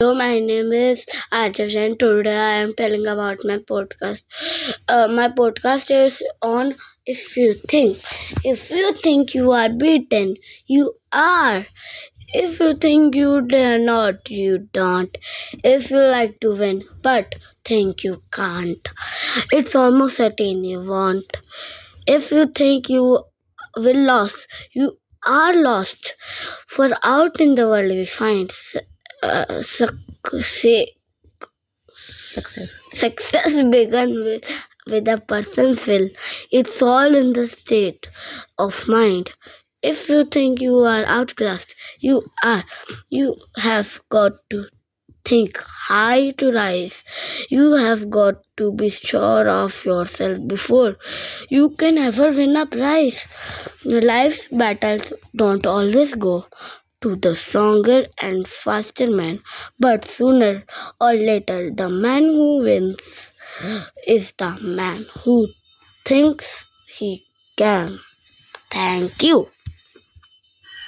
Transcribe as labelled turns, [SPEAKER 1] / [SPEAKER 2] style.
[SPEAKER 1] Hello, my name is Arjav and today I am telling about my podcast. Uh, my podcast is on if you think. If you think you are beaten, you are. If you think you dare not, you don't. If you like to win, but think you can't, it's almost certain you won't. If you think you will lose, you are lost. For out in the world we find success.
[SPEAKER 2] Success.
[SPEAKER 1] Success began with, with a person's will. It's all in the state of mind. If you think you are outclassed, you are. You have got to think high to rise. You have got to be sure of yourself before you can ever win a prize. Life's battles don't always go to the stronger and faster man, but sooner or later, the man who wins is the man who thinks he can. Thank you.